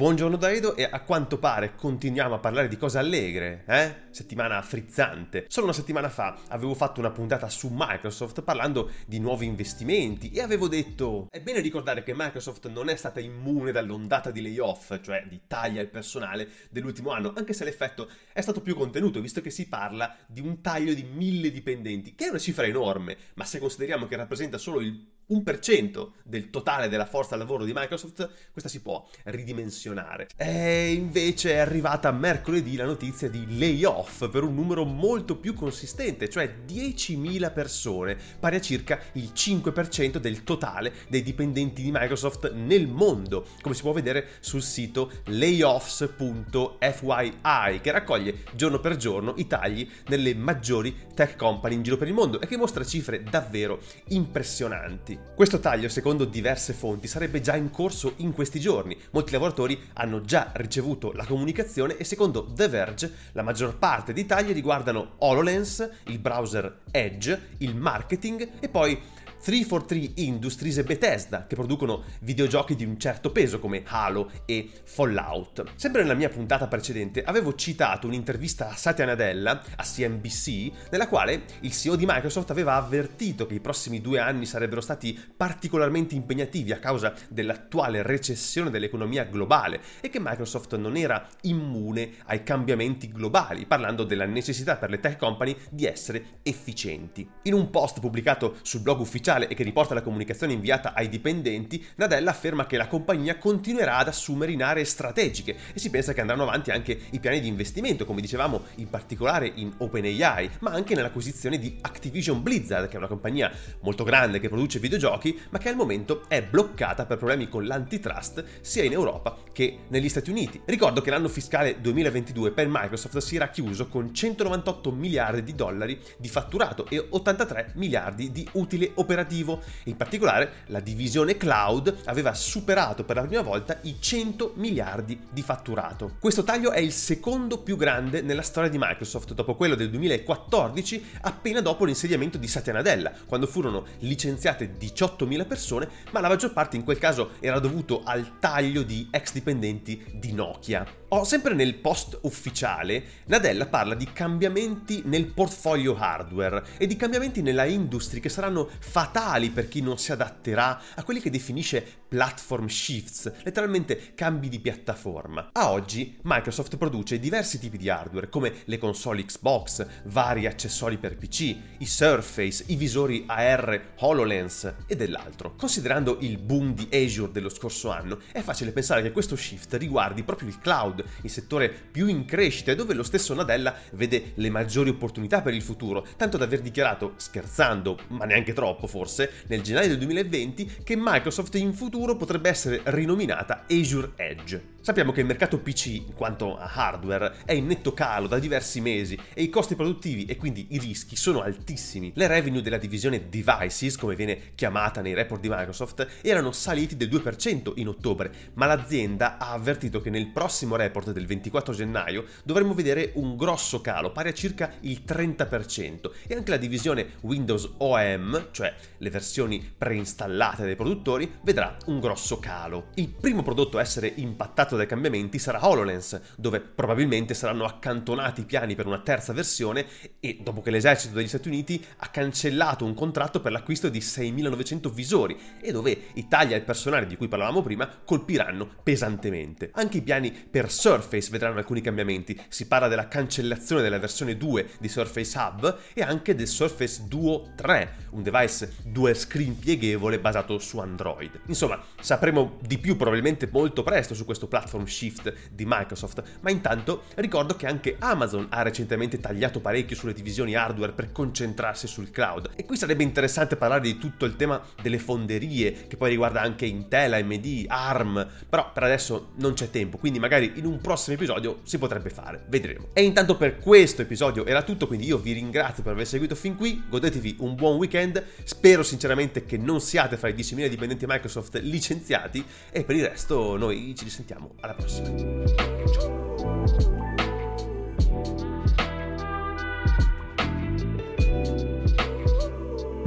buongiorno da Edo e a quanto pare continuiamo a parlare di cose allegre, eh? Settimana frizzante. Solo una settimana fa avevo fatto una puntata su Microsoft parlando di nuovi investimenti e avevo detto è bene ricordare che Microsoft non è stata immune dall'ondata di layoff, cioè di taglia al personale dell'ultimo anno, anche se l'effetto è stato più contenuto, visto che si parla di un taglio di mille dipendenti, che è una cifra enorme, ma se consideriamo che rappresenta solo il 1% del totale della forza lavoro di Microsoft, questa si può ridimensionare. E invece è arrivata mercoledì la notizia di layoff per un numero molto più consistente, cioè 10.000 persone, pari a circa il 5% del totale dei dipendenti di Microsoft nel mondo, come si può vedere sul sito layoffs.fyi, che raccoglie giorno per giorno i tagli nelle maggiori tech company in giro per il mondo e che mostra cifre davvero impressionanti. Questo taglio, secondo diverse fonti, sarebbe già in corso in questi giorni. Molti lavoratori hanno già ricevuto la comunicazione e secondo The Verge la maggior parte dei tagli riguardano HoloLens, il browser Edge, il marketing e poi 343 Industries e Bethesda, che producono videogiochi di un certo peso come Halo e Fallout. Sempre nella mia puntata precedente avevo citato un'intervista a Satya Nadella a CNBC, nella quale il CEO di Microsoft aveva avvertito che i prossimi due anni sarebbero stati particolarmente impegnativi a causa dell'attuale recessione dell'economia globale e che Microsoft non era immune ai cambiamenti globali, parlando della necessità per le tech company di essere efficienti. In un post pubblicato sul blog ufficiale ufficiale e che riporta la comunicazione inviata ai dipendenti, Nadella afferma che la compagnia continuerà ad assumere in aree strategiche e si pensa che andranno avanti anche i piani di investimento, come dicevamo in particolare in OpenAI, ma anche nell'acquisizione di Activision Blizzard, che è una compagnia molto grande che produce videogiochi, ma che al momento è bloccata per problemi con l'antitrust sia in Europa che negli Stati Uniti. Ricordo che l'anno fiscale 2022 per Microsoft si era chiuso con 198 miliardi di dollari di fatturato e 83 miliardi di utile operativo operativo in particolare la divisione cloud aveva superato per la prima volta i 100 miliardi di fatturato. Questo taglio è il secondo più grande nella storia di Microsoft dopo quello del 2014 appena dopo l'insediamento di Satya Nadella quando furono licenziate 18.000 persone ma la maggior parte in quel caso era dovuto al taglio di ex dipendenti di Nokia. Oh, sempre nel post ufficiale, Nadella parla di cambiamenti nel portfolio hardware e di cambiamenti nella industria che saranno fatali per chi non si adatterà a quelli che definisce platform shifts, letteralmente cambi di piattaforma. A oggi Microsoft produce diversi tipi di hardware come le console Xbox, vari accessori per PC, i Surface, i visori AR HoloLens e dell'altro. Considerando il boom di Azure dello scorso anno, è facile pensare che questo shift riguardi proprio il cloud il settore più in crescita e dove lo stesso Nadella vede le maggiori opportunità per il futuro, tanto da aver dichiarato, scherzando, ma neanche troppo forse, nel gennaio del 2020 che Microsoft in futuro potrebbe essere rinominata Azure Edge. Sappiamo che il mercato PC, in quanto a hardware, è in netto calo da diversi mesi e i costi produttivi e quindi i rischi sono altissimi. Le revenue della divisione Devices, come viene chiamata nei report di Microsoft, erano saliti del 2% in ottobre, ma l'azienda ha avvertito che nel prossimo report del 24 gennaio dovremmo vedere un grosso calo, pari a circa il 30%, e anche la divisione Windows OEM, cioè le versioni preinstallate dai produttori, vedrà un grosso calo. Il primo prodotto a essere impattato dai cambiamenti sarà HoloLens, dove probabilmente saranno accantonati i piani per una terza versione e dopo che l'esercito degli Stati Uniti ha cancellato un contratto per l'acquisto di 6.900 visori e dove i tagli al personale di cui parlavamo prima colpiranno pesantemente. Anche i piani per Surface vedranno alcuni cambiamenti, si parla della cancellazione della versione 2 di Surface Hub e anche del Surface Duo 3, un device dual screen pieghevole basato su Android. Insomma, sapremo di più probabilmente molto presto su questo platform shift di Microsoft, ma intanto ricordo che anche Amazon ha recentemente tagliato parecchio sulle divisioni hardware per concentrarsi sul cloud. E qui sarebbe interessante parlare di tutto il tema delle fonderie, che poi riguarda anche Intel, AMD, ARM, però per adesso non c'è tempo, quindi magari in un prossimo episodio si potrebbe fare, vedremo. E intanto per questo episodio era tutto, quindi io vi ringrazio per aver seguito fin qui, godetevi un buon weekend, spero sinceramente che non siate fra i 10.000 dipendenti Microsoft licenziati e per il resto noi ci risentiamo alla prossima. Ciao.